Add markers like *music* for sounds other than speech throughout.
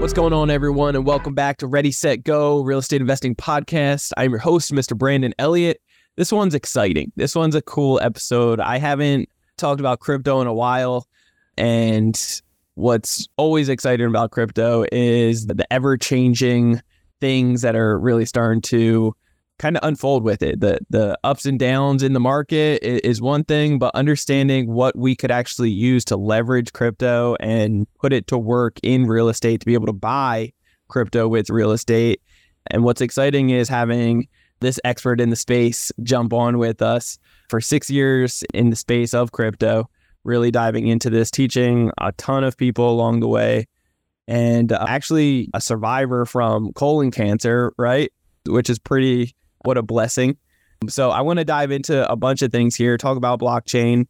What's going on, everyone, and welcome back to Ready, Set, Go Real Estate Investing Podcast. I'm your host, Mr. Brandon Elliott. This one's exciting. This one's a cool episode. I haven't talked about crypto in a while, and what's always exciting about crypto is the ever changing things that are really starting to kind of unfold with it. The the ups and downs in the market is one thing, but understanding what we could actually use to leverage crypto and put it to work in real estate to be able to buy crypto with real estate. And what's exciting is having this expert in the space jump on with us for 6 years in the space of crypto, really diving into this, teaching a ton of people along the way and uh, actually a survivor from colon cancer, right? Which is pretty what a blessing. So I want to dive into a bunch of things here, talk about blockchain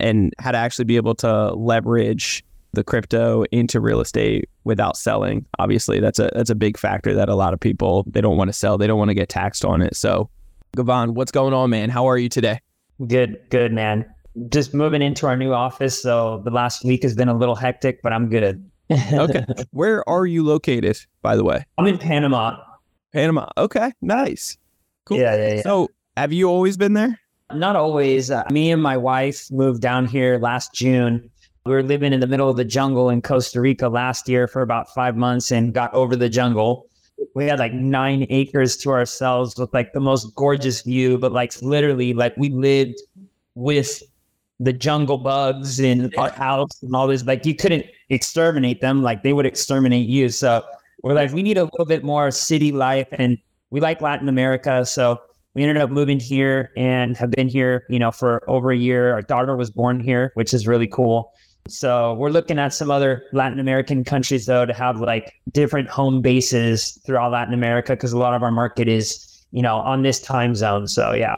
and how to actually be able to leverage the crypto into real estate without selling. Obviously, that's a that's a big factor that a lot of people they don't want to sell, they don't want to get taxed on it. So, Gavon, what's going on, man? How are you today? Good, good, man. Just moving into our new office, so the last week has been a little hectic, but I'm good. okay. *laughs* Where are you located, by the way? I'm in Panama. Panama. Okay, nice. Cool. Yeah, yeah, yeah. So, have you always been there? Not always. Uh, me and my wife moved down here last June. We were living in the middle of the jungle in Costa Rica last year for about five months and got over the jungle. We had like nine acres to ourselves with like the most gorgeous view, but like literally, like we lived with the jungle bugs in our house and all this. Like you couldn't exterminate them, like they would exterminate you. So we're like, we need a little bit more city life and we like Latin America. So we ended up moving here and have been here, you know, for over a year. Our daughter was born here, which is really cool. So we're looking at some other Latin American countries though to have like different home bases throughout Latin America because a lot of our market is, you know, on this time zone. So yeah.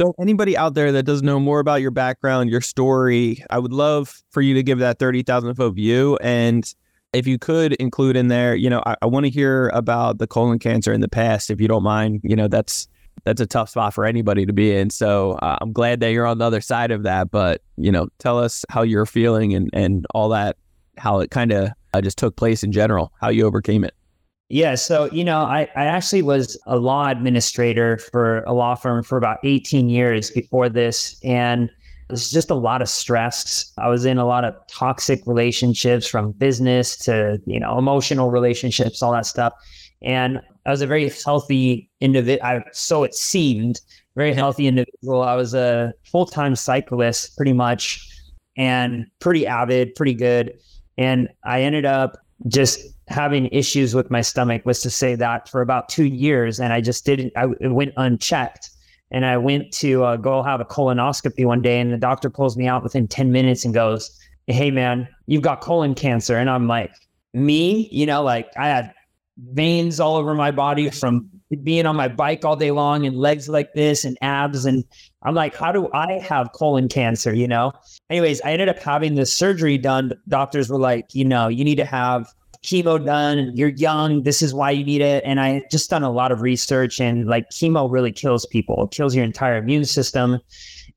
So anybody out there that doesn't know more about your background, your story, I would love for you to give that 30,000 foot view and if you could include in there, you know, I, I want to hear about the colon cancer in the past, if you don't mind. You know, that's that's a tough spot for anybody to be in. So uh, I'm glad that you're on the other side of that. But you know, tell us how you're feeling and and all that, how it kind of uh, just took place in general, how you overcame it. Yeah, so you know, I, I actually was a law administrator for a law firm for about 18 years before this, and it's just a lot of stress. I was in a lot of toxic relationships from business to, you know, emotional relationships, all that stuff. And I was a very healthy individual. So it seemed very healthy individual. I was a full time cyclist pretty much and pretty avid, pretty good. And I ended up just having issues with my stomach, was to say that for about two years. And I just didn't, I it went unchecked. And I went to uh, go have a colonoscopy one day, and the doctor pulls me out within 10 minutes and goes, Hey, man, you've got colon cancer. And I'm like, Me? You know, like I had veins all over my body from being on my bike all day long and legs like this and abs. And I'm like, How do I have colon cancer? You know? Anyways, I ended up having this surgery done. Doctors were like, You know, you need to have chemo done you're young this is why you need it. And i just done a lot of research and like chemo really kills people. It kills your entire immune system.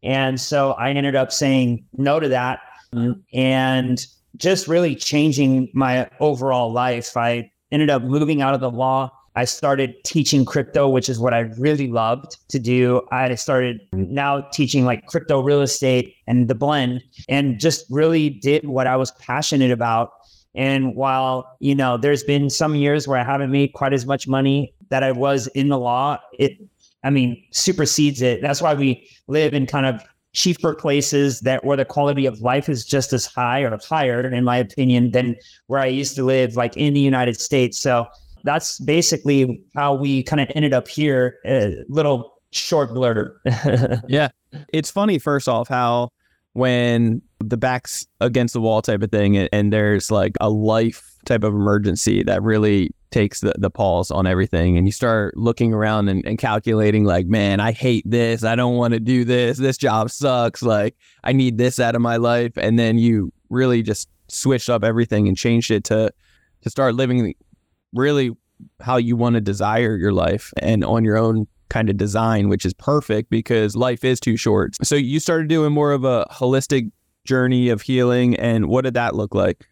And so i ended up saying no to that um, and just really changing my overall life. I ended up moving out of the law. I started teaching crypto, which is what I really loved to do. I started now teaching like crypto real estate and the blend and just really did what I was passionate about and while, you know, there's been some years where I haven't made quite as much money that I was in the law, it, I mean, supersedes it. That's why we live in kind of cheaper places that where the quality of life is just as high or higher, in my opinion, than where I used to live, like in the United States. So that's basically how we kind of ended up here. A little short blur. *laughs* yeah. It's funny, first off, how when the back's against the wall type of thing and, there's like a life type of emergency that really takes the, the pause on everything and you start looking around and, and calculating like man i hate this. I don't want to do this. This job sucks. Like i need this out of my life. And then you really just switched up everything and changed it to to start living really how you want to desire your life and on your own kind of design which is perfect because life is too short. So you started doing more of a holistic journey of healing and what did that look like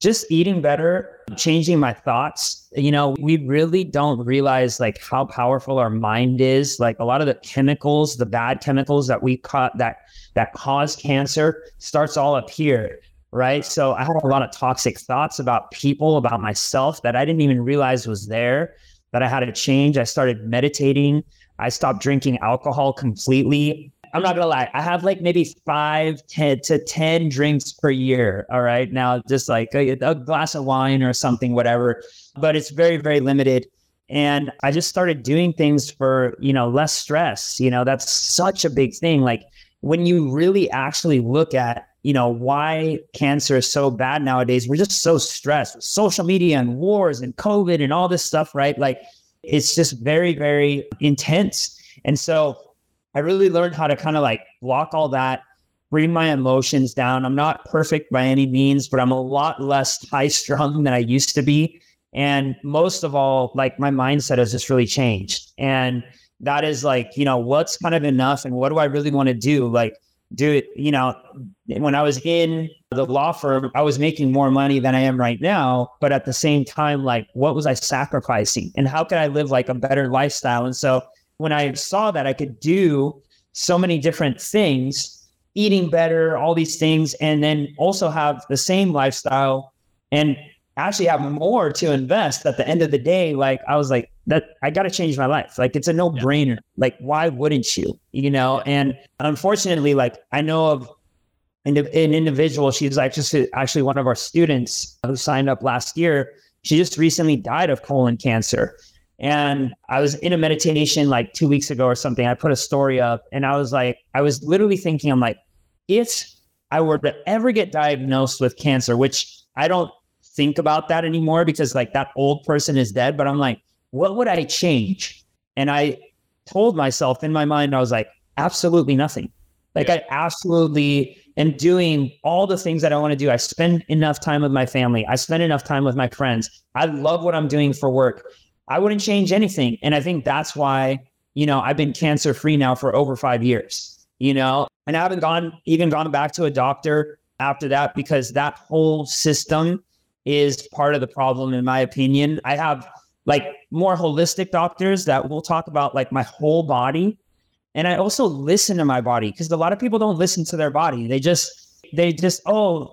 just eating better, changing my thoughts. You know, we really don't realize like how powerful our mind is. Like a lot of the chemicals, the bad chemicals that we caught that that cause cancer starts all up here. Right. So I had a lot of toxic thoughts about people, about myself that I didn't even realize was there, that I had to change. I started meditating. I stopped drinking alcohol completely. I'm not gonna lie. I have like maybe five, ten to ten drinks per year. All right, now just like a, a glass of wine or something, whatever. But it's very, very limited. And I just started doing things for you know less stress. You know, that's such a big thing. Like when you really actually look at you know why cancer is so bad nowadays, we're just so stressed with social media and wars and COVID and all this stuff, right? Like it's just very, very intense. And so I really learned how to kind of like block all that, bring my emotions down. I'm not perfect by any means, but I'm a lot less high strung than I used to be. And most of all, like my mindset has just really changed. And that is like, you know, what's kind of enough and what do I really want to do? Like, do it, you know, when I was in the law firm, I was making more money than I am right now. But at the same time, like, what was I sacrificing and how could I live like a better lifestyle? And so when I saw that I could do so many different things, eating better, all these things, and then also have the same lifestyle and actually have more to invest at the end of the day, like I was like, that I got to change my life. Like it's a no brainer. Like, why wouldn't you? You know, and unfortunately, like I know of an, an individual, she's like just actually one of our students who signed up last year. She just recently died of colon cancer. And I was in a meditation like two weeks ago or something. I put a story up and I was like, I was literally thinking, I'm like, if I were to ever get diagnosed with cancer, which I don't think about that anymore because like that old person is dead, but I'm like, what would I change? And I told myself in my mind, I was like, absolutely nothing. Like yeah. I absolutely am doing all the things that I want to do. I spend enough time with my family. I spend enough time with my friends. I love what I'm doing for work. I wouldn't change anything. And I think that's why, you know, I've been cancer free now for over five years, you know, and I haven't gone, even gone back to a doctor after that because that whole system is part of the problem, in my opinion. I have like more holistic doctors that will talk about like my whole body. And I also listen to my body because a lot of people don't listen to their body. They just, they just, oh,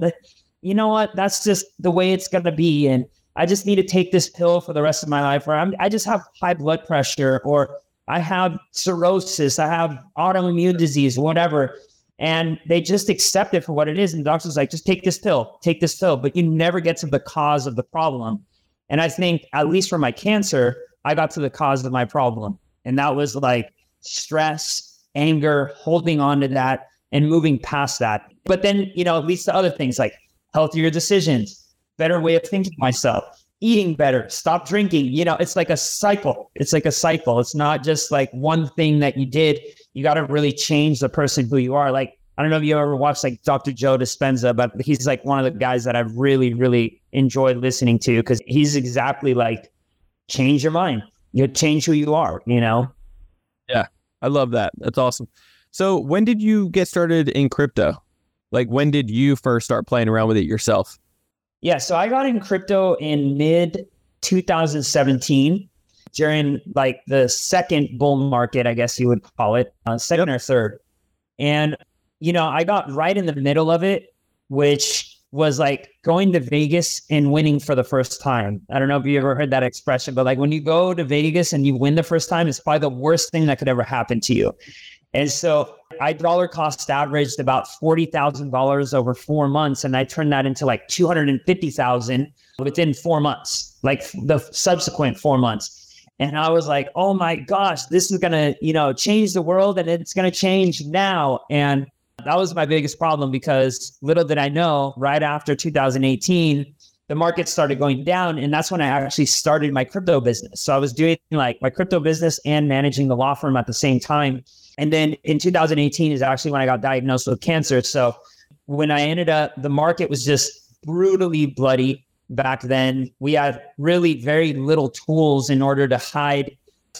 you know what? That's just the way it's going to be. And I just need to take this pill for the rest of my life, or I'm, I just have high blood pressure, or I have cirrhosis, I have autoimmune disease, whatever. And they just accept it for what it is. And the doctor's like, just take this pill, take this pill, but you never get to the cause of the problem. And I think, at least for my cancer, I got to the cause of my problem. And that was like stress, anger, holding on to that and moving past that. But then, you know, at least the other things like healthier decisions, better way of thinking myself, eating better, stop drinking. You know, it's like a cycle. It's like a cycle. It's not just like one thing that you did. You got to really change the person who you are. Like, I don't know if you ever watched like Dr. Joe Dispenza, but he's like one of the guys that I've really, really enjoyed listening to because he's exactly like, change your mind. You change who you are, you know? Yeah, I love that. That's awesome. So, when did you get started in crypto? Like, when did you first start playing around with it yourself? Yeah, so I got in crypto in mid 2017 during like the second bull market, I guess you would call it, uh, second or third. And, you know, I got right in the middle of it, which was like going to Vegas and winning for the first time. I don't know if you ever heard that expression, but like when you go to Vegas and you win the first time, it's probably the worst thing that could ever happen to you. And so I dollar cost averaged about $40,000 over four months. And I turned that into like 250,000 within four months, like the subsequent four months. And I was like, oh my gosh, this is going to, you know, change the world and it's going to change now. And that was my biggest problem because little did I know right after 2018, the market started going down. And that's when I actually started my crypto business. So I was doing like my crypto business and managing the law firm at the same time. And then in 2018 is actually when I got diagnosed with cancer. So when I ended up, the market was just brutally bloody back then. We had really very little tools in order to hide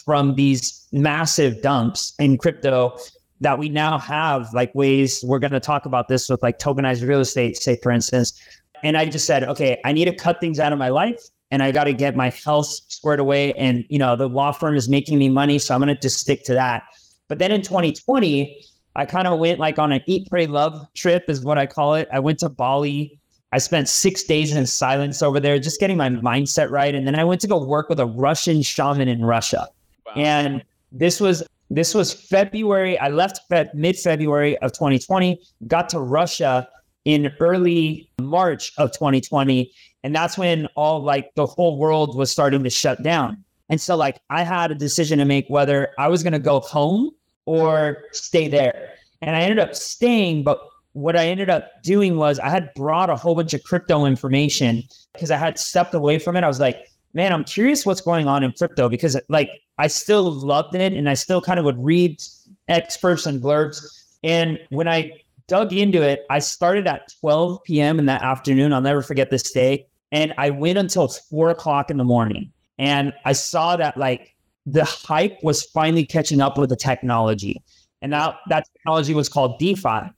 from these massive dumps in crypto that we now have like ways we're going to talk about this with like tokenized real estate say for instance and i just said okay i need to cut things out of my life and i got to get my health squared away and you know the law firm is making me money so i'm going to just stick to that but then in 2020 i kind of went like on an eat pray love trip is what i call it i went to bali i spent six days in silence over there just getting my mindset right and then i went to go work with a russian shaman in russia wow. and this was this was February. I left mid February of 2020, got to Russia in early March of 2020. And that's when all like the whole world was starting to shut down. And so, like, I had a decision to make whether I was going to go home or stay there. And I ended up staying. But what I ended up doing was I had brought a whole bunch of crypto information because I had stepped away from it. I was like, man, I'm curious what's going on in crypto because like I still loved it and I still kind of would read experts and blurbs. And when I dug into it, I started at 12 p.m. in that afternoon. I'll never forget this day. And I went until four o'clock in the morning. And I saw that like the hype was finally catching up with the technology. And now that technology was called DeFi.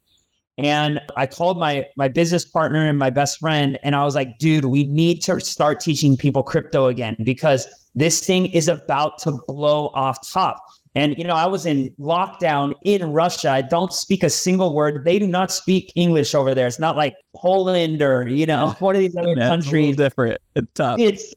And I called my my business partner and my best friend, and I was like, dude, we need to start teaching people crypto again because this thing is about to blow off top. And you know, I was in lockdown in Russia. I don't speak a single word. They do not speak English over there. It's not like Poland or you know *laughs* one of these other yeah, countries. different. It's tough. It's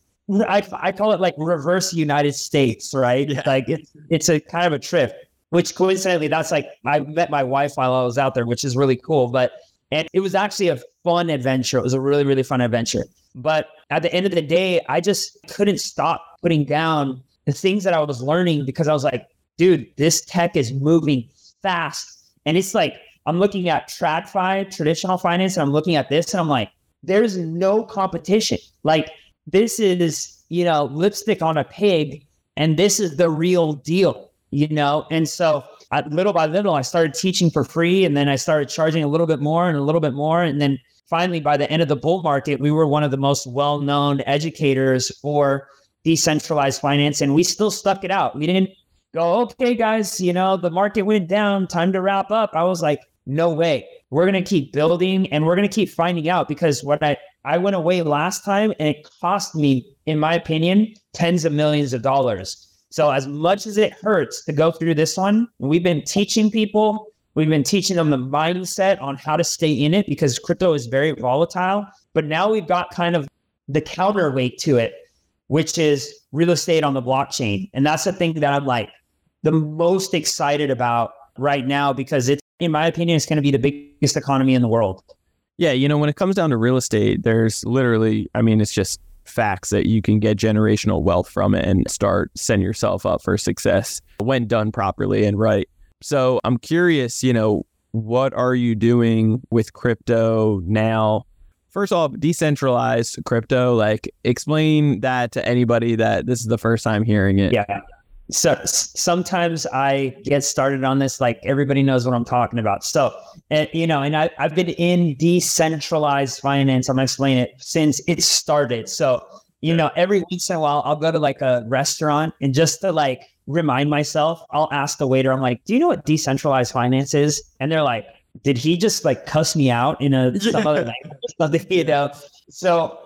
I, I call it like reverse United States, right? Yeah. Like it's it's a kind of a trip which coincidentally, that's like I met my wife while I was out there, which is really cool. But and it was actually a fun adventure. It was a really, really fun adventure. But at the end of the day, I just couldn't stop putting down the things that I was learning because I was like, dude, this tech is moving fast. And it's like, I'm looking at TradFi, traditional finance, and I'm looking at this and I'm like, there's no competition. Like, this is, you know, lipstick on a pig, and this is the real deal you know? And so I, little by little, I started teaching for free and then I started charging a little bit more and a little bit more. And then finally, by the end of the bull market, we were one of the most well known educators for decentralized finance. And we still stuck it out. We didn't go, okay, guys, you know, the market went down, time to wrap up. I was like, no way. We're going to keep building and we're going to keep finding out because what I, I went away last time and it cost me, in my opinion, tens of millions of dollars so as much as it hurts to go through this one, we've been teaching people, we've been teaching them the mindset on how to stay in it because crypto is very volatile. But now we've got kind of the counterweight to it, which is real estate on the blockchain. And that's the thing that I'm like the most excited about right now because it's, in my opinion, it's going to be the biggest economy in the world. Yeah, you know, when it comes down to real estate, there's literally, I mean, it's just facts that you can get generational wealth from it and start setting yourself up for success when done properly and right. So I'm curious, you know, what are you doing with crypto now? First off, decentralized crypto, like explain that to anybody that this is the first time hearing it. Yeah so sometimes I get started on this, like everybody knows what I'm talking about. So, and, you know, and I, I've been in decentralized finance. I'm gonna explain it since it started. So, you know, every once in a while, I'll go to like a restaurant and just to like remind myself, I'll ask the waiter, I'm like, do you know what decentralized finance is? And they're like, did he just like cuss me out in a some other *laughs* language? Something, *laughs* you know? So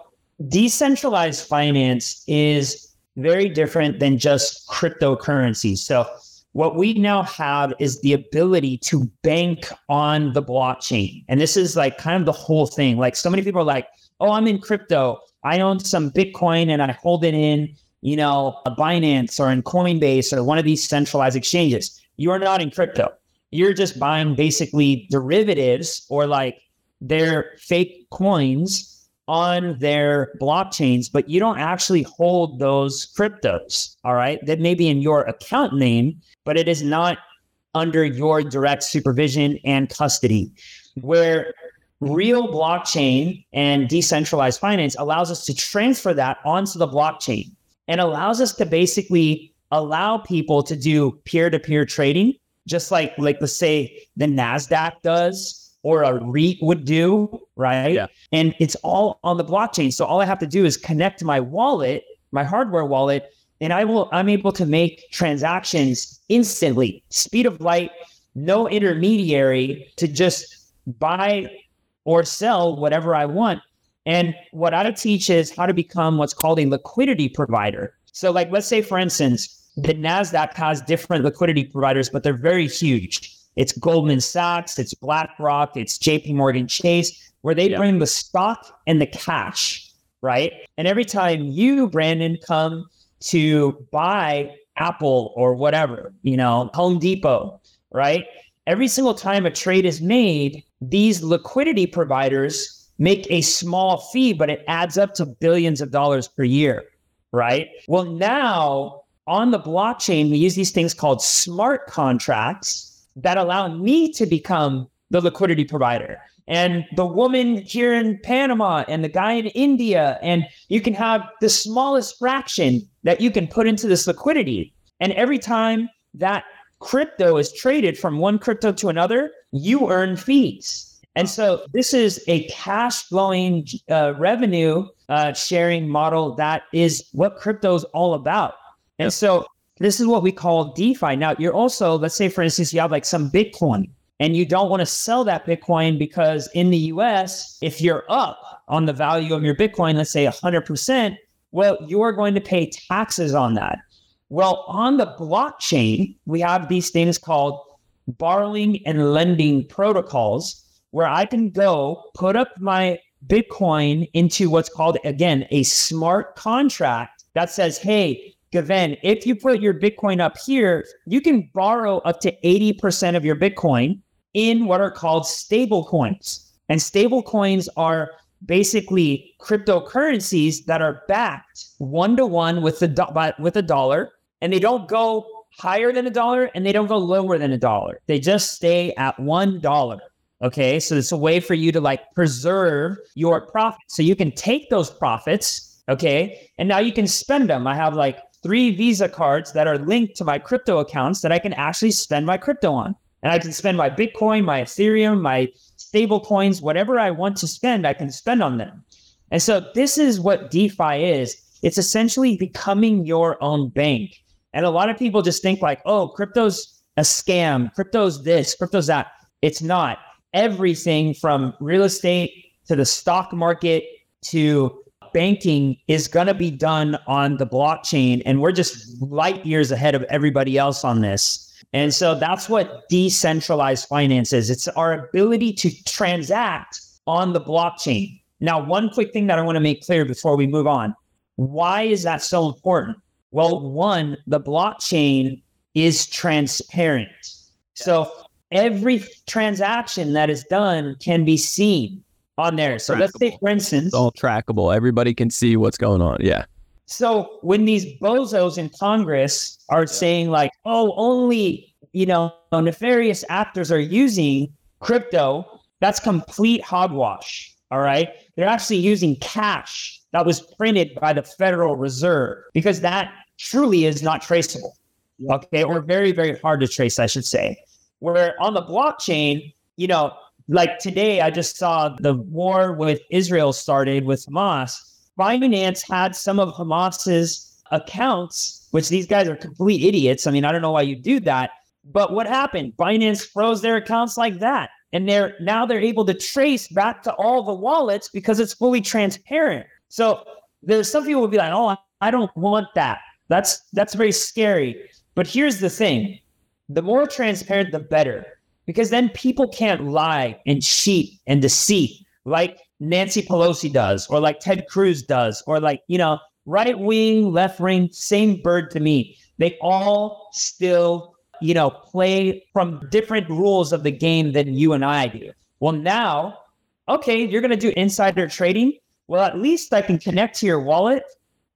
decentralized finance is very different than just cryptocurrency. So what we now have is the ability to bank on the blockchain. And this is like kind of the whole thing. Like so many people are like, oh, I'm in crypto. I own some Bitcoin and I hold it in, you know, a Binance or in Coinbase or one of these centralized exchanges. You are not in crypto. You're just buying basically derivatives or like their fake coins on their blockchains, but you don't actually hold those cryptos. All right. That may be in your account name, but it is not under your direct supervision and custody. Where real blockchain and decentralized finance allows us to transfer that onto the blockchain and allows us to basically allow people to do peer-to-peer trading just like like let's say the nasdaq does or a REIT would do, right? Yeah. And it's all on the blockchain. So all I have to do is connect my wallet, my hardware wallet, and I will I'm able to make transactions instantly, speed of light, no intermediary to just buy or sell whatever I want. And what I teach is how to become what's called a liquidity provider. So, like, let's say, for instance, the NASDAQ has different liquidity providers, but they're very huge. It's Goldman Sachs, it's BlackRock, it's JP Morgan Chase, where they Yeah. bring the stock and the cash, right? And every time you, Brandon, come to buy Apple or whatever, you know, Home Depot, right? Every single time a trade is made, these liquidity providers make a small fee, but it adds up to billions of dollars per year, right? Well, now on the blockchain, we use these things called smart contracts that allow me to become the liquidity provider. And the woman here in Panama and the guy in India, and you can have the smallest fraction that you can put into this liquidity. And every time that crypto is traded from one crypto to another, you earn fees. And so this is a cash flowing uh, revenue uh, sharing model that is what crypto is all about. And Yep. so this is what we call DeFi. Now, you're also, let's say, for instance, you have like some Bitcoin and you don't want to sell that Bitcoin because in the US, if you're up on the value of your Bitcoin, let's say 100%, well, you're going to pay taxes on that. Well, on the blockchain, we have these things called borrowing and lending protocols where I can go put up my Bitcoin into what's called, again, a smart contract that says, hey, Gaven, if you put your Bitcoin up here, you can borrow up to 80% of your Bitcoin in what are called stable coins. And stable coins are basically cryptocurrencies that are backed one to one with the do- with a dollar, and they don't go higher than a dollar and they don't go lower than a dollar. They just stay at one dollar. Okay, so it's a way for you to like preserve your profit. So you can take those profits, okay, and now you can spend them. I have like three Visa cards that are linked to my crypto accounts that I can actually spend my crypto on. And I can spend my Bitcoin, my Ethereum, my stable coins, whatever I want to spend, I can spend on them. And so this is what DeFi is. It's essentially becoming your own bank. And a lot of people just think like, oh, crypto's a scam, crypto's this, crypto's that. It's not. Everything from real estate to the stock market to banking is going to be done on the blockchain. And we're just light years ahead of everybody else on this. And so that's what decentralized finance is it's our ability to transact on the blockchain. Now, one quick thing that I want to make clear before we move on why is that so important? Well, one, the blockchain is transparent. So every transaction that is done can be seen on there. So let's say, for instance, It's all trackable. Everybody can see what's going on. Yeah. so when these bozos in Congress are saying like, oh, only you know nefarious actors are using crypto, that's complete hogwash. All right, they're actually using cash that was printed by the Federal Reserve because that truly is not traceable. Okay, or very very hard to trace, I should say. Where on the blockchain, you know, like today, I just saw the war with Israel started with Hamas. Binance had some of Hamas's accounts, which these guys are complete idiots. I mean, I don't know why you do that. But what happened? Binance froze their accounts like that. And they're now they're able to trace back to all the wallets because it's fully transparent. So there's some people will be like, oh, I don't want that. That's that's very scary. But here's the thing: the more transparent, the better, because then people can't lie and cheat and deceive like Nancy Pelosi does, or like Ted Cruz does, or like you know, right wing, left wing, same bird to me. They all still you know, play from different rules of the game than you and I do. Well, now, okay, you're going to do insider trading. Well, at least I can connect to your wallet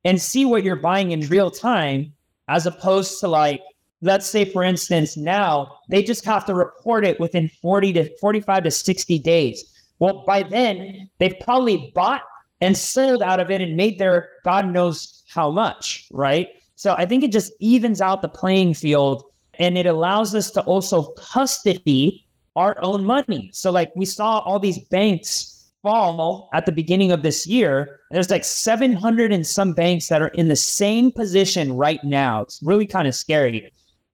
and see what you're buying in real time, as opposed to like, let's say, for instance, now they just have to report it within 40 to 45 to 60 days. Well, by then, they've probably bought and sold out of it and made their God knows how much, right? So I think it just evens out the playing field and it allows us to also custody our own money. So, like, we saw all these banks fall at the beginning of this year. There's like 700 and some banks that are in the same position right now. It's really kind of scary.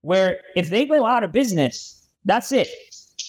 Where if they go out of business, that's it.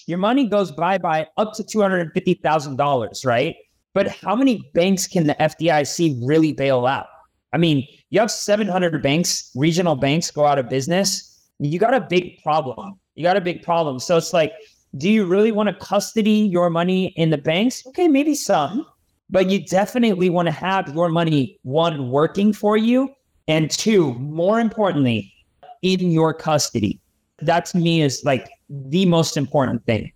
Your money goes bye bye up to $250,000, right? But how many banks can the FDIC really bail out? I mean, you have 700 banks, regional banks go out of business. You got a big problem. You got a big problem. So it's like, do you really want to custody your money in the banks? Okay, maybe some, but you definitely want to have your money, one, working for you, and two, more importantly, in your custody. That to me is like the most important thing.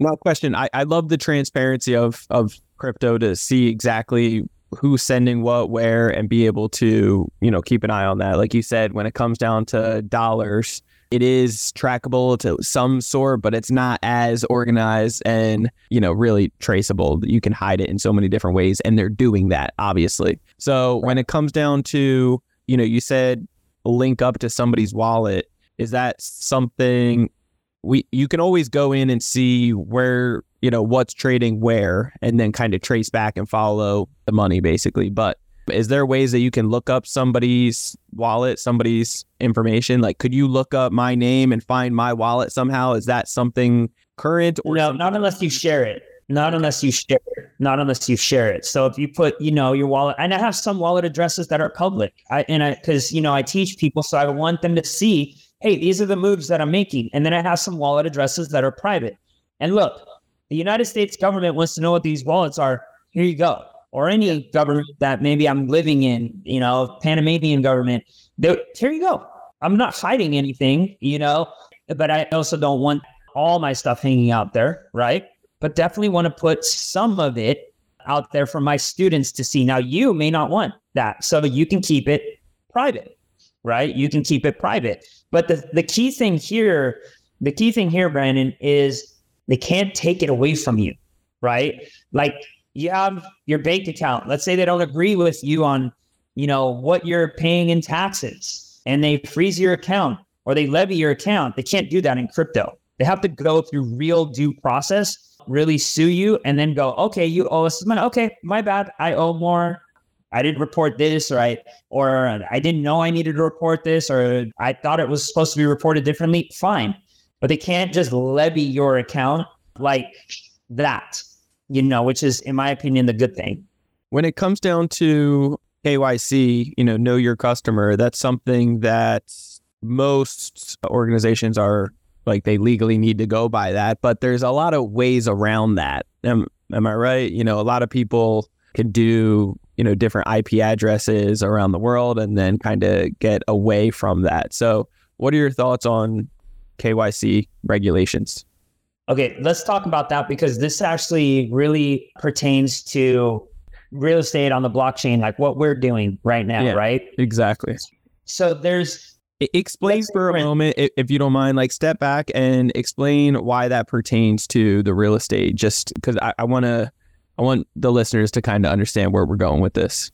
No question. I, I love the transparency of of crypto to see exactly who's sending what where and be able to you know keep an eye on that like you said when it comes down to dollars it is trackable to some sort but it's not as organized and you know really traceable you can hide it in so many different ways and they're doing that obviously so when it comes down to you know you said link up to somebody's wallet? Is that something we you can always go in and see where you know what's trading where and then kind of trace back and follow the money basically. But is there ways that you can look up somebody's wallet somebody's information? Like could you look up my name and find my wallet somehow? Is that something current or no not unless you share it not unless you share it not unless you share it so if you put you know your wallet and i have some wallet addresses that are public i and i because you know i teach people so i want them to see hey, these are the moves that I'm making. And then I have some wallet addresses that are private. And look, the United States government wants to know what these wallets are. Here you go. Or any government that maybe I'm living in, you know, Panamanian government. Here you go. I'm not hiding anything, you know, but I also don't want all my stuff hanging out there, right? But definitely want to put some of it out there for my students to see. Now, you may not want that, so you can keep it private, right? You can keep it private. But the, the key thing here, the key thing here, Brandon, is they can't take it away from you, right? Like you um, have your bank account. Let's say they don't agree with you on, you know, what you're paying in taxes and they freeze your account or they levy your account. They can't do that in crypto. They have to go through real due process, really sue you, and then go, okay, you owe us money. Okay, my bad. I owe more. I didn't report this, I or I didn't know I needed to report this, or I thought it was supposed to be reported differently. Fine, but they can't just levy your account like that, you know, which is, in my opinion, the good thing. When it comes down to KYC, you know, know your customer. That's something that most organizations are like they legally need to go by that, but there's a lot of ways around that. Am, am I right? You know, a lot of people can do you know different IP addresses around the world and then kind of get away from that. So, what are your thoughts on KYC regulations? Okay, let's talk about that because this actually really pertains to real estate on the blockchain, like what we're doing right now, yeah, right? Exactly. So there's explain for a moment if you don't mind like step back and explain why that pertains to the real estate just because i, I want to I want the listeners to kind of understand where we're going with this.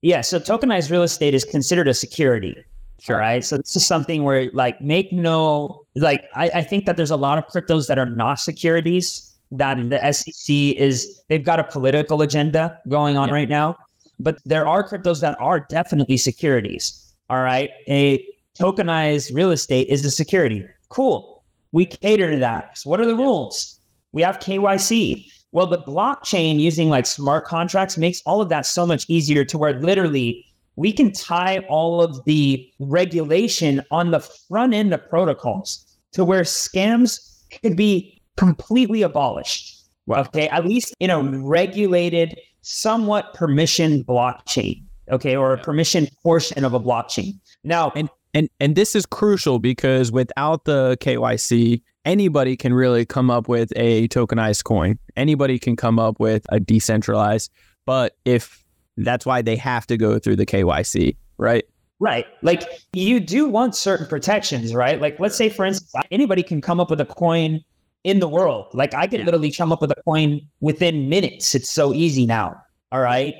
Yeah. So tokenized real estate is considered a security. Sure. Right. So this is something where like make no like I, I think that there's a lot of cryptos that are not securities that the SEC is they've got a political agenda going on yeah. right now. But there are cryptos that are definitely securities. All right. A tokenized real estate is a security. Cool. We cater to that. So what are the rules? We have KYC. Well, the blockchain using like smart contracts makes all of that so much easier to where literally we can tie all of the regulation on the front end of protocols to where scams could be completely abolished. Okay, at least in a regulated, somewhat permission blockchain. Okay, or a permission portion of a blockchain. Now, and and and this is crucial because without the KYC, anybody can really come up with a tokenized coin. Anybody can come up with a decentralized, but if that's why they have to go through the KYC, right? Right. Like you do want certain protections, right? Like let's say for instance, anybody can come up with a coin in the world. Like I could literally come up with a coin within minutes. It's so easy now. All right.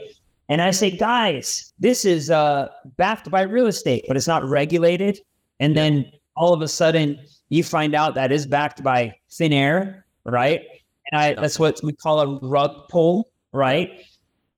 And I say, guys, this is uh, backed by real estate, but it's not regulated. And then all of a sudden, you find out that is backed by thin air, right? And I that's what we call a rug pull, right?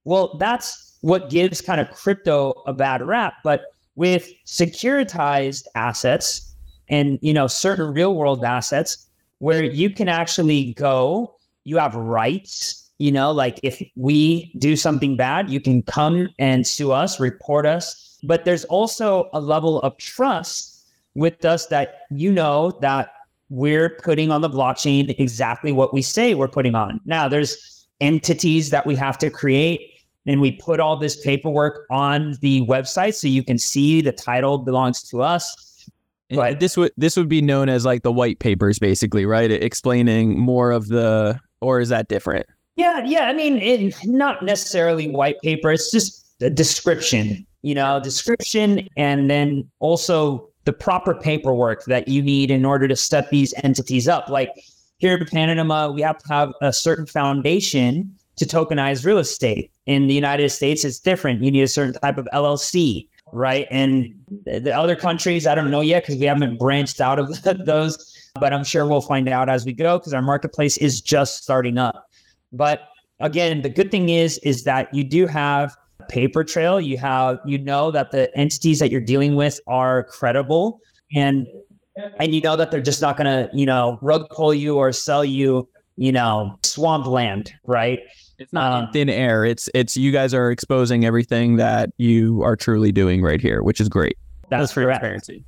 Well, that's what gives kind of crypto a bad rap. But with securitized assets and you know certain real world assets where you can actually go, you have rights. You know, like if we do something bad, you can come and sue us, report us. But there's also a level of trust with us that you know that we're putting on the blockchain exactly what we say we're putting on. Now, there's entities that we have to create, and we put all this paperwork on the website so you can see the title belongs to us. And This would this would be known as like the white papers, basically, right? Explaining more of the, or is that different? Yeah, yeah. I mean, it, not necessarily white paper. It's just a description, you know, description, and then also the proper paperwork that you need in order to set these entities up. Like here in Panama, we have to have a certain foundation to tokenize real estate. In the United States, it's different. You need a certain type of LLC, right? And the the other countries, I don't know yet because we haven't branched out of *laughs* those, but I'm sure we'll find out as we go because our marketplace is just starting up. But again, the good thing is is that you do have a paper trail. You have you know that the entities that you're dealing with are credible and and you know that they're just not gonna, you know, rug pull you or sell you, you know, swamp land, right? It's not in Um, thin air. It's it's you guys are exposing everything that you are truly doing right here, which is great. That's correct. transparency.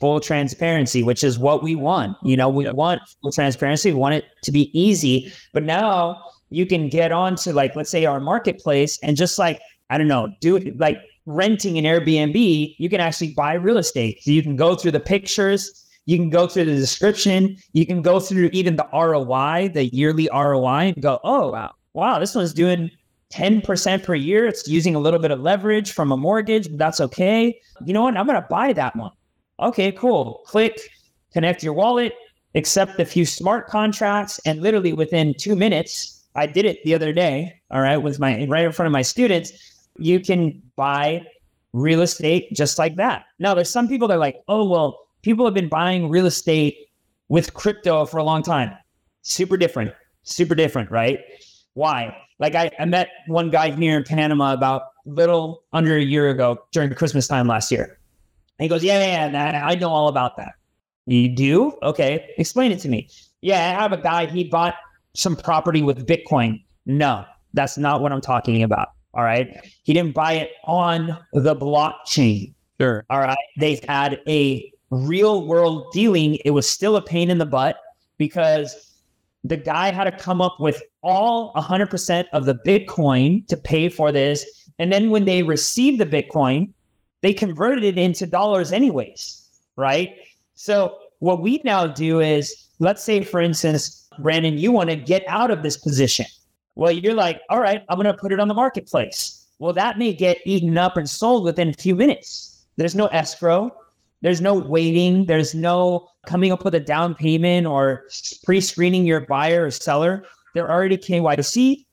full transparency, which is what we want. You know, we Yep. want full transparency. We want it to be easy. But now you can get on to like, let's say our marketplace and just like, I don't know, do it like renting an Airbnb, you can actually buy real estate. So you can go through the pictures, you can go through the description, you can go through even the ROI, the yearly ROI, and go, oh wow, wow, this one's doing 10% per year. It's using a little bit of leverage from a mortgage, but that's okay. You know what? I'm gonna buy that one. Okay, cool. Click, connect your wallet, accept a few smart contracts, and literally within two minutes, I did it the other day. All right, with my right in front of my students, you can buy real estate just like that. Now, there's some people that are like, oh well, people have been buying real estate with crypto for a long time. Super different, super different, right? Why? Like I, I met one guy here in Panama about little under a year ago during Christmas time last year. And he goes, Yeah, yeah, yeah, I know all about that. You do? Okay. Explain it to me. Yeah, I have a guy, he bought some property with Bitcoin. No, that's not what I'm talking about. All right. He didn't buy it on the blockchain. Sure. All right. They had a real world dealing. It was still a pain in the butt because the guy had to come up with all 100% of the Bitcoin to pay for this. And then when they received the Bitcoin, they converted it into dollars anyways. Right. So what we now do is, let's say, for instance, Brandon, you want to get out of this position. Well, you're like, all right, I'm going to put it on the marketplace. Well, that may get eaten up and sold within a few minutes. There's no escrow. There's no waiting. There's no coming up with a down payment or pre-screening your buyer or seller. They're already KYC.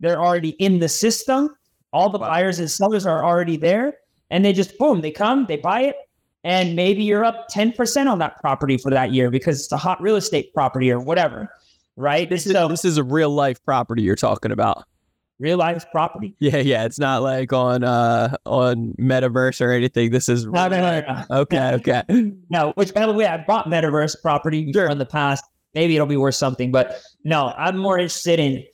They're already in the system. All the buyers and sellers are already there. And they just boom, they come, they buy it, and maybe you're up 10% on that property for that year because it's a hot real estate property or whatever. Right? This is a This is a real life property you're talking about. real life property. Yeah, yeah. It's not like on uh on metaverse or anything. This is No, no, no, no. okay, okay. No, which by the way, I bought metaverse property before in the past. Maybe it'll be worth something, but no, I'm more interested in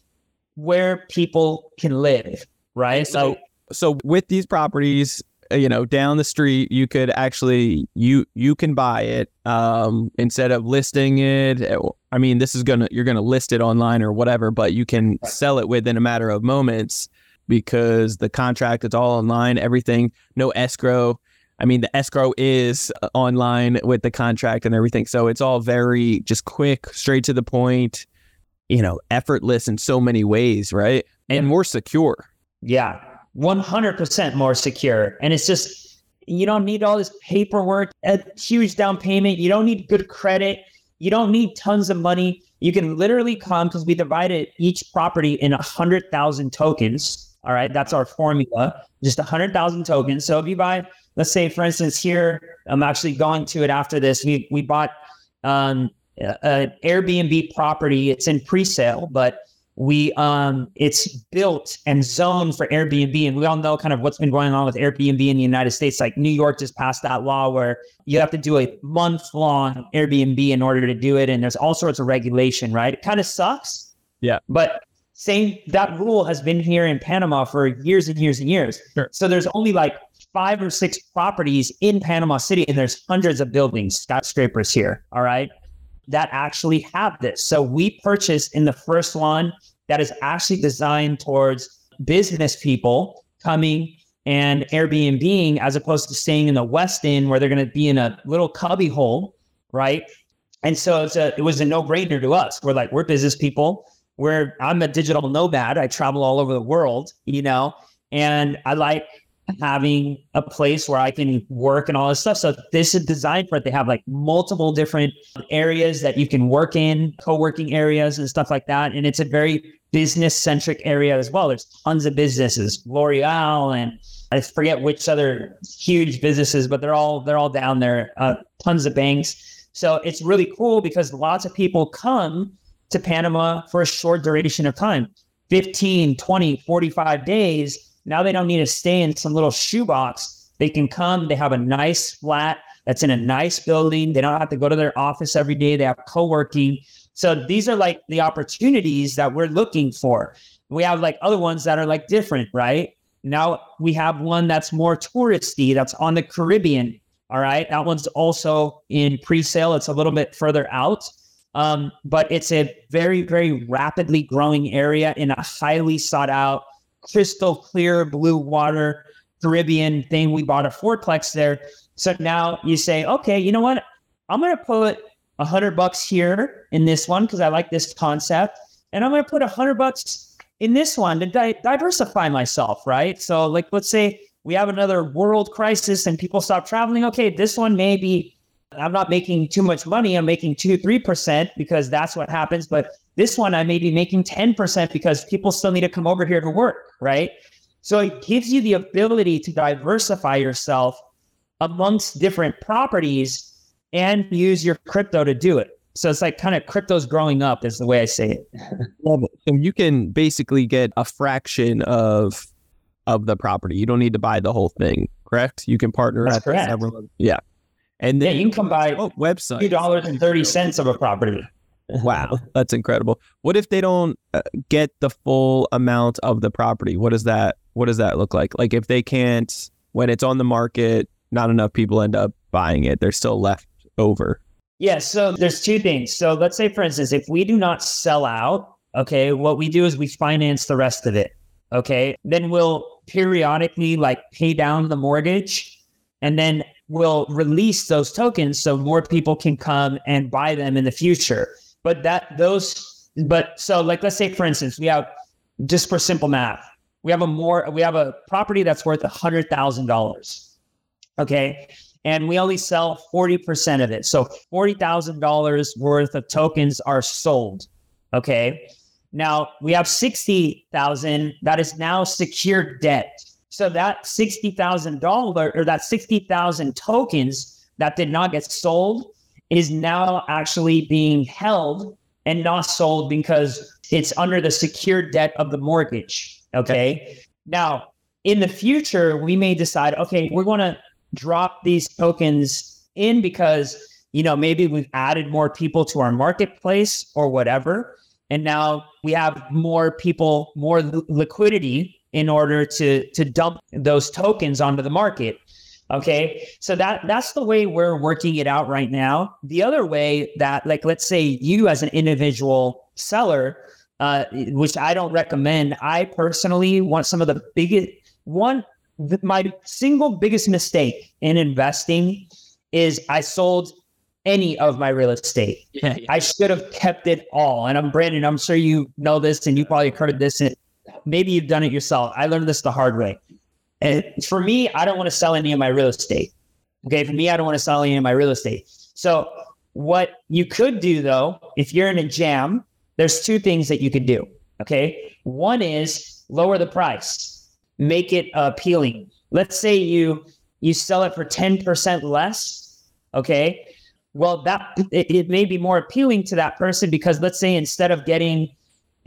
where people can live, right? So So with these properties, you know, down the street, you could actually you you can buy it um instead of listing it. uh, I mean, this is gonna you're gonna list it online or whatever, but you can sell it within a matter of moments because the contract is all online. Everything, no escrow. I mean, the escrow is uh, online with the contract and everything, so it's all very just quick, straight to the point. You know, effortless in so many ways, right? And more secure. Yeah, 100% more secure. And it's just, you don't need all this paperwork, a huge down payment. You don't need good credit. You don't need tons of money. You can literally come because we divided each property in a hundred thousand tokens. All right, that's our formula. Just a hundred thousand tokens. So if you buy, let's say, for instance, here I'm actually going to it after this. We we bought um, an Airbnb property. It's in pre-sale, but we um it's built and zoned for Airbnb and we all know kind of what's been going on with Airbnb in the United States. Like New York just passed that law where you have to do a month long Airbnb in order to do it and there's all sorts of regulation right? It kind of sucks. Yeah. But same that rule has been here in Panama for years and years and years. Sure. so there's only like five or six properties in Panama City and there's hundreds of buildings skyscrapers here all right that actually have this. So we purchased in the first one that is actually designed towards business people coming and Airbnb as opposed to staying in the West End where they're going to be in a little cubby hole, right? And so it's a, it was a no brainer to us. We're like, we're business people. We're I'm a digital nomad. I travel all over the world, you know, and I like having a place where I can work and all this stuff. So this is designed for it. They have like multiple different areas that you can work in, co-working areas and stuff like that. And it's a very business centric area as well. There's tons of businesses, L'Oreal and I forget which other huge businesses, but they're all they're all down there. Uh, tons of banks. So it's really cool because lots of people come to Panama for a short duration of time 15, 20, 45 days now they don't need to stay in some little shoebox. They can come, they have a nice flat that's in a nice building. They don't have to go to their office every day. They have co working. So these are like the opportunities that we're looking for. We have like other ones that are like different, right? Now we have one that's more touristy, that's on the Caribbean. All right. That one's also in pre sale. It's a little bit further out. Um, but it's a very, very rapidly growing area in a highly sought out crystal clear blue water Caribbean thing. We bought a fourplex there. So now you say, okay, you know what? I'm going to put a hundred bucks here in this one because I like this concept, and I'm going to put a hundred bucks in this one to di- diversify myself, right? So, like, let's say we have another world crisis and people stop traveling. Okay, this one maybe I'm not making too much money. I'm making two, three percent because that's what happens. But this one, I may be making 10% because people still need to come over here to work, right? So it gives you the ability to diversify yourself amongst different properties and use your crypto to do it. So it's like kind of crypto's growing up, is the way I say it. *laughs* Love it. So you can basically get a fraction of of the property. You don't need to buy the whole thing, correct? You can partner That's up correct. Several, yeah. And then yeah, you can come buy oh, website two dollars and thirty cents of a property. Wow, *laughs* that's incredible. What if they don't uh, get the full amount of the property? What does that what does that look like? Like if they can't when it's on the market, not enough people end up buying it. They're still left over. Yeah, so there's two things. So let's say for instance, if we do not sell out, okay, what we do is we finance the rest of it. Okay? Then we'll periodically like pay down the mortgage and then we'll release those tokens so more people can come and buy them in the future. But that those but so like let's say for instance, we have just for simple math, we have a more we have a property that's worth a hundred thousand dollars. Okay. And we only sell 40% of it. So $40,000 worth of tokens are sold. Okay. Now we have 60,000 that is now secured debt. So that $60,000 or that 60,000 tokens that did not get sold is now actually being held and not sold because it's under the secured debt of the mortgage. Okay. Now, in the future, we may decide, okay, we're going to drop these tokens in because, you know, maybe we've added more people to our marketplace or whatever. And now we have more people, more liquidity in order to to dump those tokens onto the market. Okay. So that that's the way we're working it out right now. The other way that like let's say you as an individual seller, uh, which I don't recommend, I personally want some of the biggest one my single biggest mistake in investing is I sold any of my real estate. Yeah, yeah. I should have kept it all. And I'm Brandon, I'm sure you know this and you probably heard this. And maybe you've done it yourself. I learned this the hard way. And for me, I don't want to sell any of my real estate. Okay. For me, I don't want to sell any of my real estate. So What you could do though, if you're in a jam, there's two things that you could do. Okay. One is lower the price, make it appealing. Let's say you you sell it for 10% less. Okay. Well, that it, it may be more appealing to that person because let's say instead of getting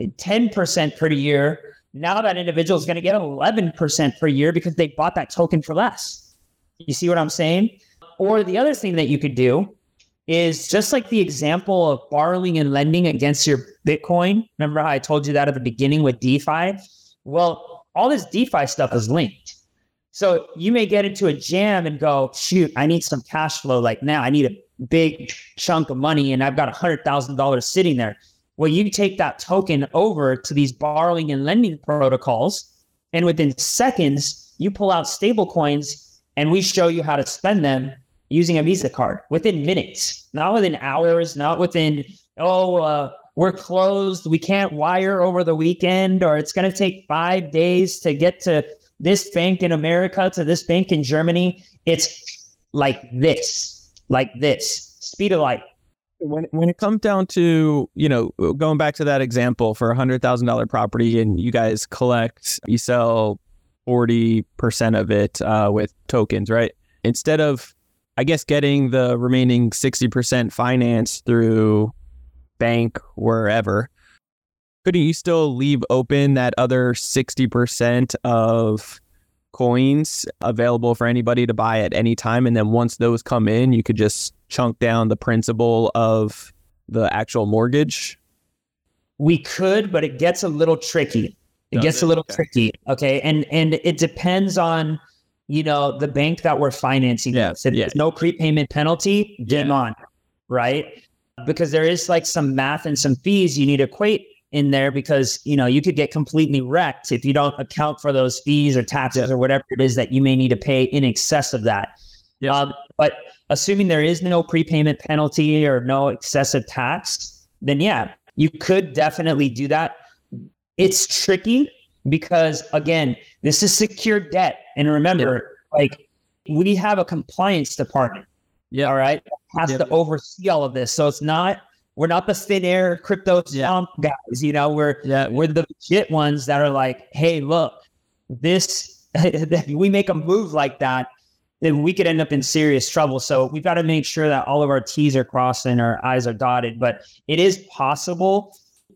10% per year, now that individual is going to get 11% per year because they bought that token for less. You see what I'm saying? Or the other thing that you could do is just like the example of borrowing and lending against your Bitcoin. Remember how I told you that at the beginning with DeFi? Well, all this DeFi stuff is linked. So you may get into a jam and go, shoot, I need some cash flow like now. I need a big chunk of money and I've got $100,000 sitting there. Well, you take that token over to these borrowing and lending protocols, and within seconds, you pull out stable coins and we show you how to spend them using a Visa card within minutes, not within hours, not within, oh, uh, we're closed. We can't wire over the weekend, or it's going to take five days to get to this bank in America to this bank in Germany. It's like this, like this, speed of light. When, when it comes down to, you know, going back to that example for a $100,000 property and you guys collect, you sell 40% of it uh, with tokens, right? Instead of I guess getting the remaining 60% finance through bank wherever, couldn't you still leave open that other 60% of coins available for anybody to buy at any time? And then once those come in, you could just chunk down the principal of the actual mortgage? We could, but it gets a little tricky. It Does gets it? a little okay. tricky. Okay. And and it depends on you know, the bank that we're financing. Yeah. If yeah. no prepayment penalty, game yeah. on, right? Because there is like some math and some fees you need to equate in there because you know you could get completely wrecked if you don't account for those fees or taxes yeah. or whatever it is that you may need to pay in excess of that. Yeah. Um, but assuming there is no prepayment penalty or no excessive tax, then yeah, you could definitely do that. It's tricky because again, this is secured debt. And remember, yeah. like we have a compliance department. Yeah. All right. Has to oversee all of this. So it's not we're not the thin air crypto yeah. guys. You know, we're yeah. we're the legit ones that are like, hey, look, this *laughs* we make a move like that, then we could end up in serious trouble. So we've got to make sure that all of our T's are crossed and our I's are dotted. But it is possible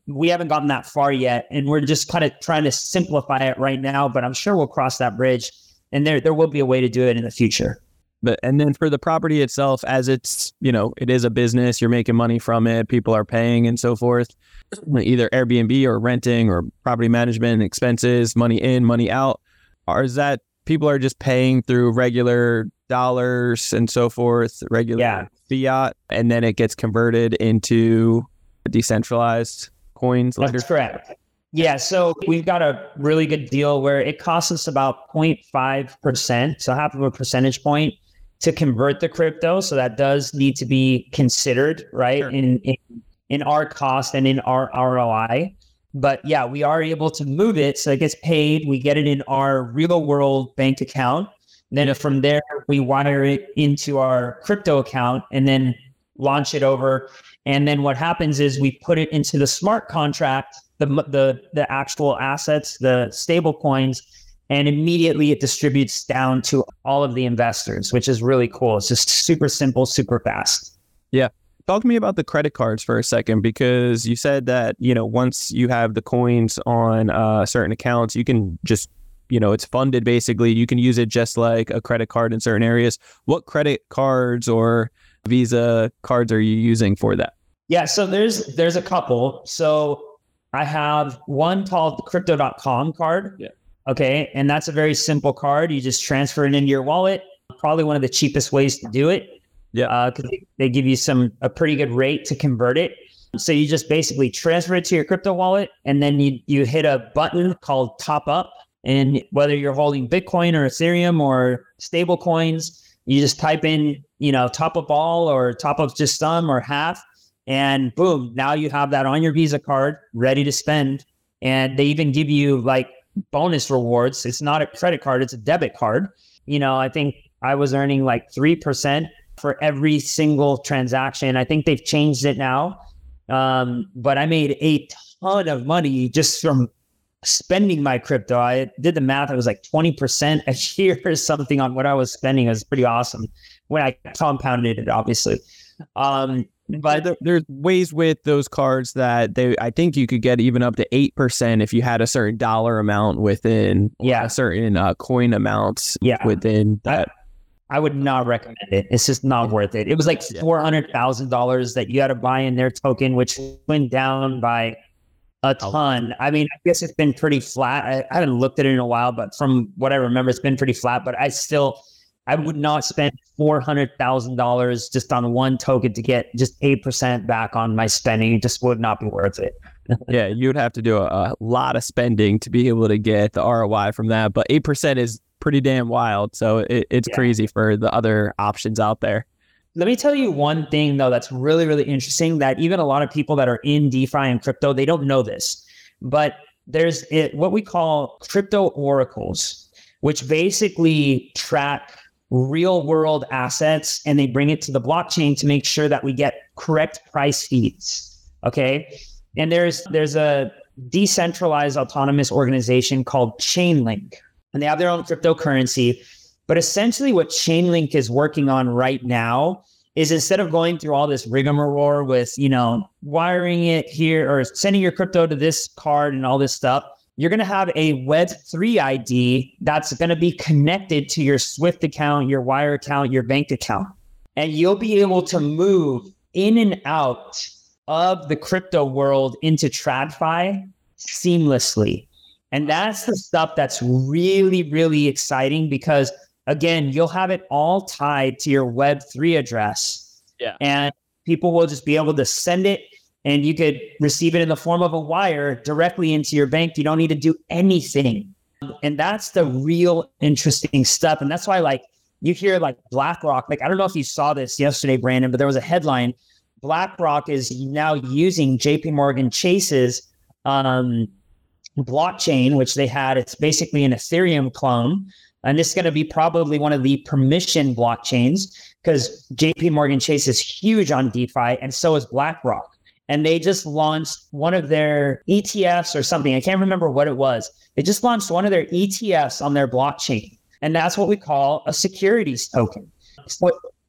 we haven't gotten that far yet, and we're just kind of trying to simplify it right now. But I'm sure we'll cross that bridge, and there there will be a way to do it in the future. But and then for the property itself, as it's you know it is a business, you're making money from it, people are paying and so forth. *clears throat* Either Airbnb or renting or property management expenses, money in, money out. Or is that people are just paying through regular dollars and so forth, regular yeah. fiat, and then it gets converted into decentralized coins later? That's correct. Yeah, so we've got a really good deal where it costs us about 0.5%, so half of a percentage point to convert the crypto. So that does need to be considered, right? Sure. In, in in our cost and in our ROI. But yeah, we are able to move it so it gets paid. We get it in our real world bank account. Then from there, we wire it into our crypto account and then launch it over and then what happens is we put it into the smart contract, the the the actual assets, the stable coins, and immediately it distributes down to all of the investors, which is really cool. It's just super simple, super fast. Yeah. Talk to me about the credit cards for a second because you said that, you know, once you have the coins on uh, certain accounts, you can just you know it's funded basically you can use it just like a credit card in certain areas what credit cards or visa cards are you using for that yeah, so there's there's a couple. So I have one called the crypto.com card. Yeah. Okay. And that's a very simple card. You just transfer it into your wallet. Probably one of the cheapest ways to do it. Yeah. Uh, they give you some a pretty good rate to convert it. So you just basically transfer it to your crypto wallet and then you you hit a button called top up. And whether you're holding Bitcoin or Ethereum or stable coins, you just type in, you know, top up all or top up just some or half and boom, now you have that on your Visa card ready to spend. And they even give you like bonus rewards. It's not a credit card, it's a debit card. You know, I think I was earning like 3% for every single transaction. I think they've changed it now. Um, but I made a ton of money just from spending my crypto. I did the math. It was like 20% a *laughs* year or something on what I was spending. It was pretty awesome when I compounded it, obviously. Um, but there, there's ways with those cards that they, I think you could get even up to 8% if you had a certain dollar amount within yeah. a certain uh, coin amounts yeah. within that. I, I would not recommend it. It's just not worth it. It was like $400,000 that you had to buy in their token, which went down by a oh. ton. I mean, I guess it's been pretty flat. I, I haven't looked at it in a while, but from what I remember, it's been pretty flat. But I still, I would not spend four hundred thousand dollars just on one token to get just eight percent back on my spending. It just would not be worth it. *laughs* yeah, you would have to do a, a, lot of spending to be able to get the ROI from that. But eight percent is pretty damn wild. So it, it's yeah. crazy for the other options out there. Let me tell you one thing though that's really, really interesting that even a lot of people that are in DeFi and crypto, they don't know this. But there's it, what we call crypto oracles, which basically track real world assets and they bring it to the blockchain to make sure that we get correct price feeds. Okay. And there's there's a decentralized autonomous organization called Chainlink, and they have their own cryptocurrency but essentially, what Chainlink is working on right now is instead of going through all this rigmarole with, you know, wiring it here or sending your crypto to this card and all this stuff, you're going to have a Web3 ID that's going to be connected to your Swift account, your Wire account, your bank account. And you'll be able to move in and out of the crypto world into TradFi seamlessly. And that's the stuff that's really, really exciting because again, you'll have it all tied to your Web3 address. Yeah. And people will just be able to send it and you could receive it in the form of a wire directly into your bank. You don't need to do anything. And that's the real interesting stuff. And that's why, like, you hear like BlackRock, like, I don't know if you saw this yesterday, Brandon, but there was a headline BlackRock is now using JP Morgan Chase's um, blockchain, which they had. It's basically an Ethereum clone and this is going to be probably one of the permission blockchains because JP Morgan Chase is huge on DeFi and so is BlackRock. And they just launched one of their ETFs or something. I can't remember what it was. They just launched one of their ETFs on their blockchain. And that's what we call a securities token.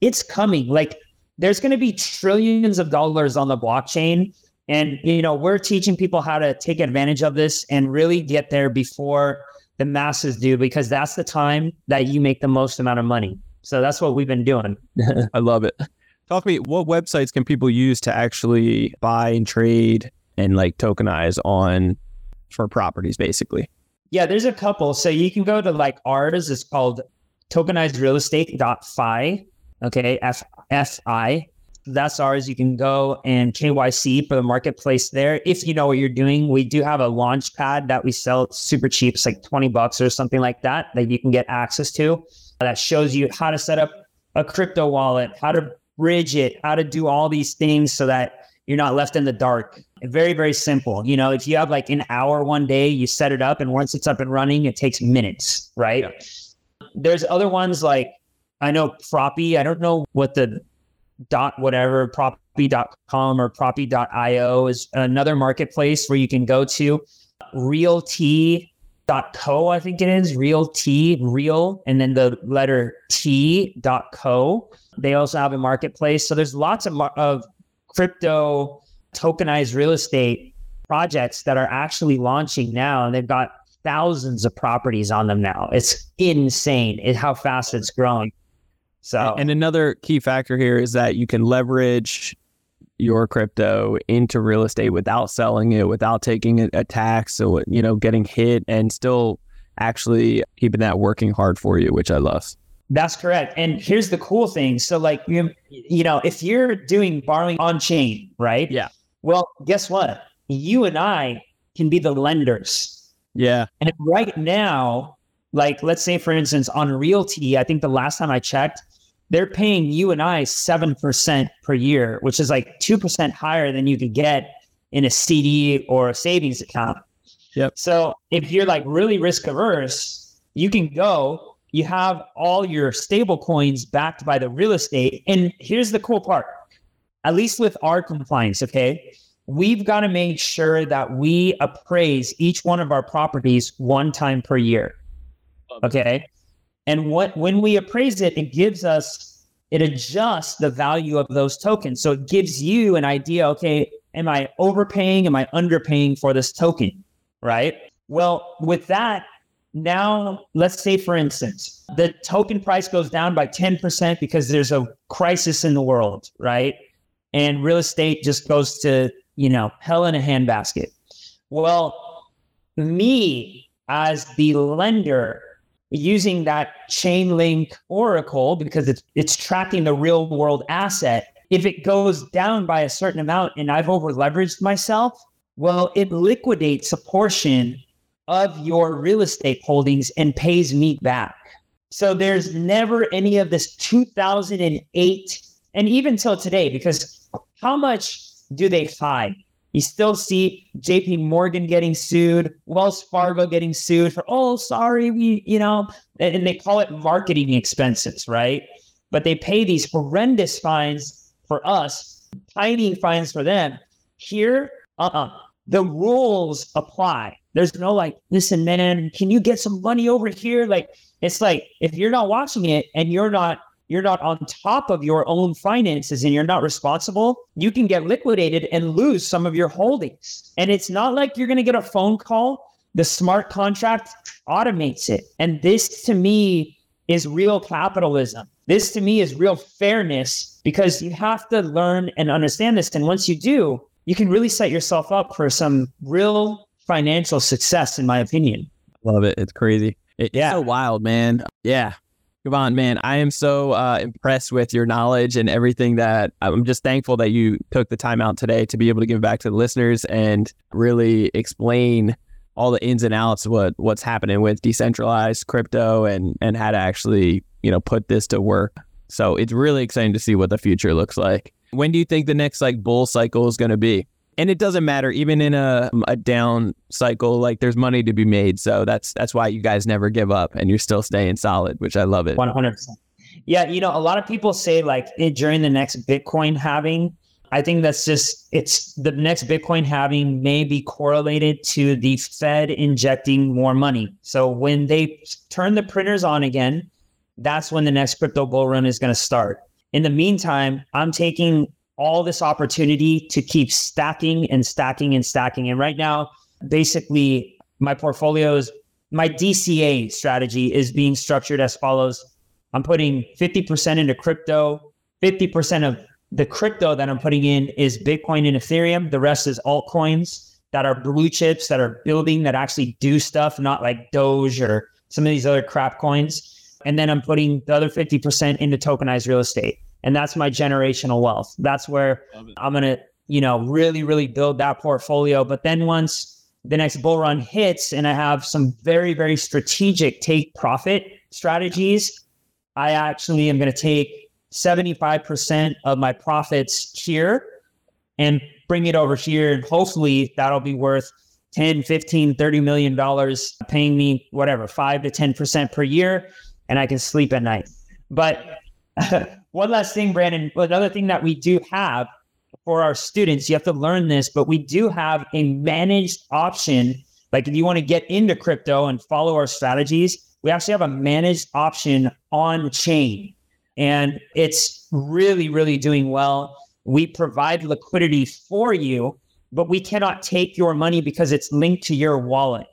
It's coming. Like there's going to be trillions of dollars on the blockchain. And, you know, we're teaching people how to take advantage of this and really get there before the masses do because that's the time that you make the most amount of money. So that's what we've been doing. *laughs* I love it. Talk to me, what websites can people use to actually buy and trade and like tokenize on for properties basically? Yeah, there's a couple. So you can go to like ours, it's called tokenizedrealestate.fi. Okay, F F I that's ours. You can go and KYC for the marketplace there. If you know what you're doing, we do have a launch pad that we sell super cheap. It's like 20 bucks or something like that, that you can get access to that shows you how to set up a crypto wallet, how to bridge it, how to do all these things so that you're not left in the dark. Very, very simple. You know, if you have like an hour one day, you set it up, and once it's up and running, it takes minutes, right? Yeah. There's other ones like I know Propy. I don't know what the dot whatever propy.com or propy.io is another marketplace where you can go to. RealT.co i think it is. Real t real and then the letter t.co they also have a marketplace. So there's lots of, of crypto tokenized real estate projects that are actually launching now and they've got thousands of properties on them now. It's insane how fast it's growing so, and another key factor here is that you can leverage your crypto into real estate without selling it, without taking a, a tax, so you know, getting hit, and still actually keeping that working hard for you, which I love. That's correct. And here's the cool thing. So, like you, you know, if you're doing borrowing on chain, right? Yeah. Well, guess what? You and I can be the lenders. Yeah. And right now, like let's say for instance on RealT, I think the last time I checked, they're paying you and I 7% per year, which is like 2% higher than you could get in a CD or a savings account. Yep. So if you're like really risk averse, you can go, you have all your stable coins backed by the real estate. And here's the cool part at least with our compliance, okay? We've got to make sure that we appraise each one of our properties one time per year. Okay. And what when we appraise it, it gives us it adjusts the value of those tokens. So it gives you an idea, okay, am I overpaying? Am I underpaying for this token? Right. Well, with that, now let's say for instance, the token price goes down by 10% because there's a crisis in the world, right? And real estate just goes to, you know, hell in a handbasket. Well, me as the lender using that Chainlink Oracle because it's it's tracking the real world asset. If it goes down by a certain amount and I've over leveraged myself, well, it liquidates a portion of your real estate holdings and pays me back. So there's never any of this 2008 and even till today, because how much do they fine? You still see JP Morgan getting sued, Wells Fargo getting sued for, oh, sorry, we, you know, and, and they call it marketing expenses, right? But they pay these horrendous fines for us, tiny fines for them. Here, uh uh-uh. uh the rules apply. There's no like, listen, man, can you get some money over here? Like, it's like if you're not watching it and you're not you're not on top of your own finances and you're not responsible, you can get liquidated and lose some of your holdings. And it's not like you're going to get a phone call. The smart contract automates it. And this to me is real capitalism. This to me is real fairness because you have to learn and understand this. And once you do, you can really set yourself up for some real financial success, in my opinion. Love it. It's crazy. It's yeah. so wild, man. Yeah. Gven, man, I am so uh, impressed with your knowledge and everything that I'm just thankful that you took the time out today to be able to give back to the listeners and really explain all the ins and outs of what what's happening with decentralized crypto and and how to actually you know put this to work. So it's really exciting to see what the future looks like. When do you think the next like bull cycle is going to be? And it doesn't matter even in a a down cycle like there's money to be made. So that's that's why you guys never give up and you're still staying solid which i love it. 100% yeah you know a lot of people say like during the next bitcoin halving i think that's just it's the next bitcoin halving may be correlated to the fed injecting more money. So when they turn the printers on again that's when the next crypto bull run is going to start. In the meantime i'm taking all this opportunity to keep stacking and stacking and stacking. And right now, basically, my portfolios, my DCA strategy is being structured as follows I'm putting 50% into crypto, 50% of the crypto that I'm putting in is Bitcoin and Ethereum. The rest is altcoins that are blue chips that are building that actually do stuff, not like Doge or some of these other crap coins. And then I'm putting the other 50% into tokenized real estate. And that's my generational wealth. That's where I'm going to, you know, really, really build that portfolio. But then once the next bull run hits and I have some very, very strategic take profit strategies, I actually am going to take 75% of my profits here and bring it over here. And hopefully that'll be worth 10, 15, 30 million dollars paying me whatever, five to 10% per year. And I can sleep at night. But *laughs* one last thing, Brandon. Another thing that we do have for our students, you have to learn this, but we do have a managed option. Like if you want to get into crypto and follow our strategies, we actually have a managed option on chain. And it's really, really doing well. We provide liquidity for you, but we cannot take your money because it's linked to your wallet.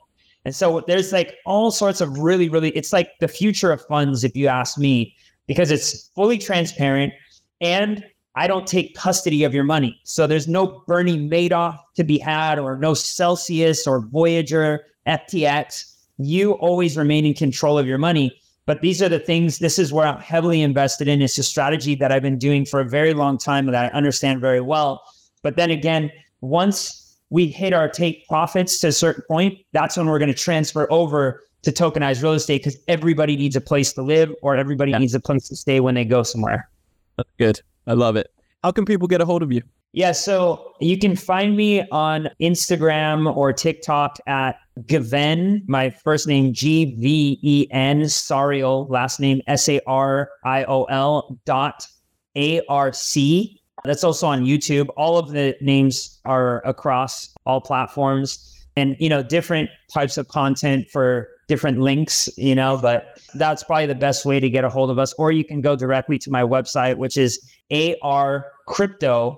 And so there's like all sorts of really, really, it's like the future of funds, if you ask me because it's fully transparent and I don't take custody of your money. So there's no Bernie Madoff to be had or no Celsius or Voyager, FTX. You always remain in control of your money. But these are the things, this is where I'm heavily invested in. It's a strategy that I've been doing for a very long time that I understand very well. But then again, once we hit our take profits to a certain point, that's when we're going to transfer over to tokenize real estate because everybody needs a place to live or everybody yeah. needs a place to stay when they go somewhere. That's good. I love it. How can people get a hold of you? Yeah, so you can find me on Instagram or TikTok at Gven, my first name G V E N, Sariol, last name S A R I O L dot A R C. That's also on YouTube. All of the names are across all platforms and, you know, different types of content for different links, you know, but that's probably the best way to get a hold of us. Or you can go directly to my website, which is arcrypto.io.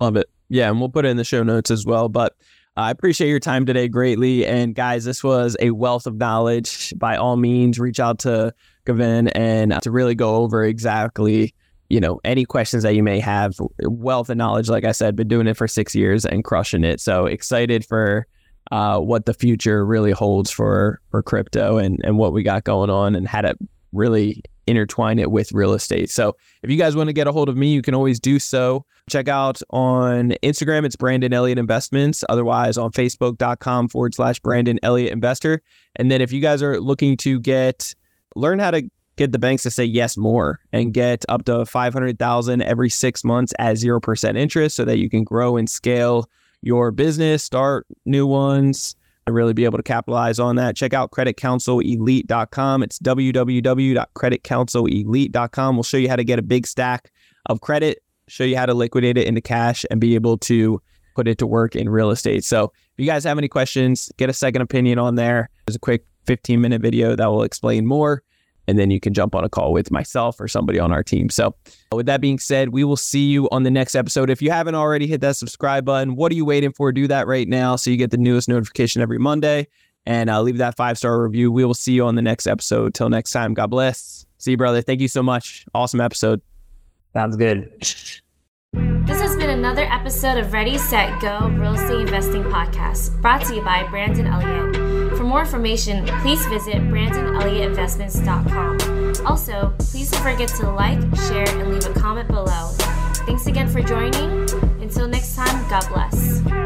Love it. Yeah. And we'll put it in the show notes as well. But I appreciate your time today greatly. And guys, this was a wealth of knowledge. By all means, reach out to Gven and to really go over exactly, you know, any questions that you may have. Wealth of knowledge, like I said, been doing it for six years and crushing it. So excited for uh, what the future really holds for for crypto and and what we got going on and how to really intertwine it with real estate. So if you guys want to get a hold of me, you can always do so. Check out on Instagram, it's Brandon Elliott Investments. Otherwise, on Facebook.com forward slash Brandon Elliott Investor. And then if you guys are looking to get learn how to get the banks to say yes more and get up to 500,000 every 6 months at 0% interest so that you can grow and scale your business, start new ones, and really be able to capitalize on that. Check out creditcounselelite.com. It's www.creditcounselelite.com. We'll show you how to get a big stack of credit, show you how to liquidate it into cash and be able to put it to work in real estate. So, if you guys have any questions, get a second opinion on there. There's a quick 15 minute video that will explain more and then you can jump on a call with myself or somebody on our team. So, with that being said, we will see you on the next episode. If you haven't already hit that subscribe button, what are you waiting for? Do that right now so you get the newest notification every Monday and uh, leave that five star review. We will see you on the next episode. Till next time, God bless. See you, brother. Thank you so much. Awesome episode. Sounds good. This has been another episode of Ready, Set, Go Real Estate Investing Podcast, brought to you by Brandon Elliott. For more information, please visit BrandonElliottInvestments.com. Also, please don't forget to like, share, and leave a comment below. Thanks again for joining. Until next time, God bless.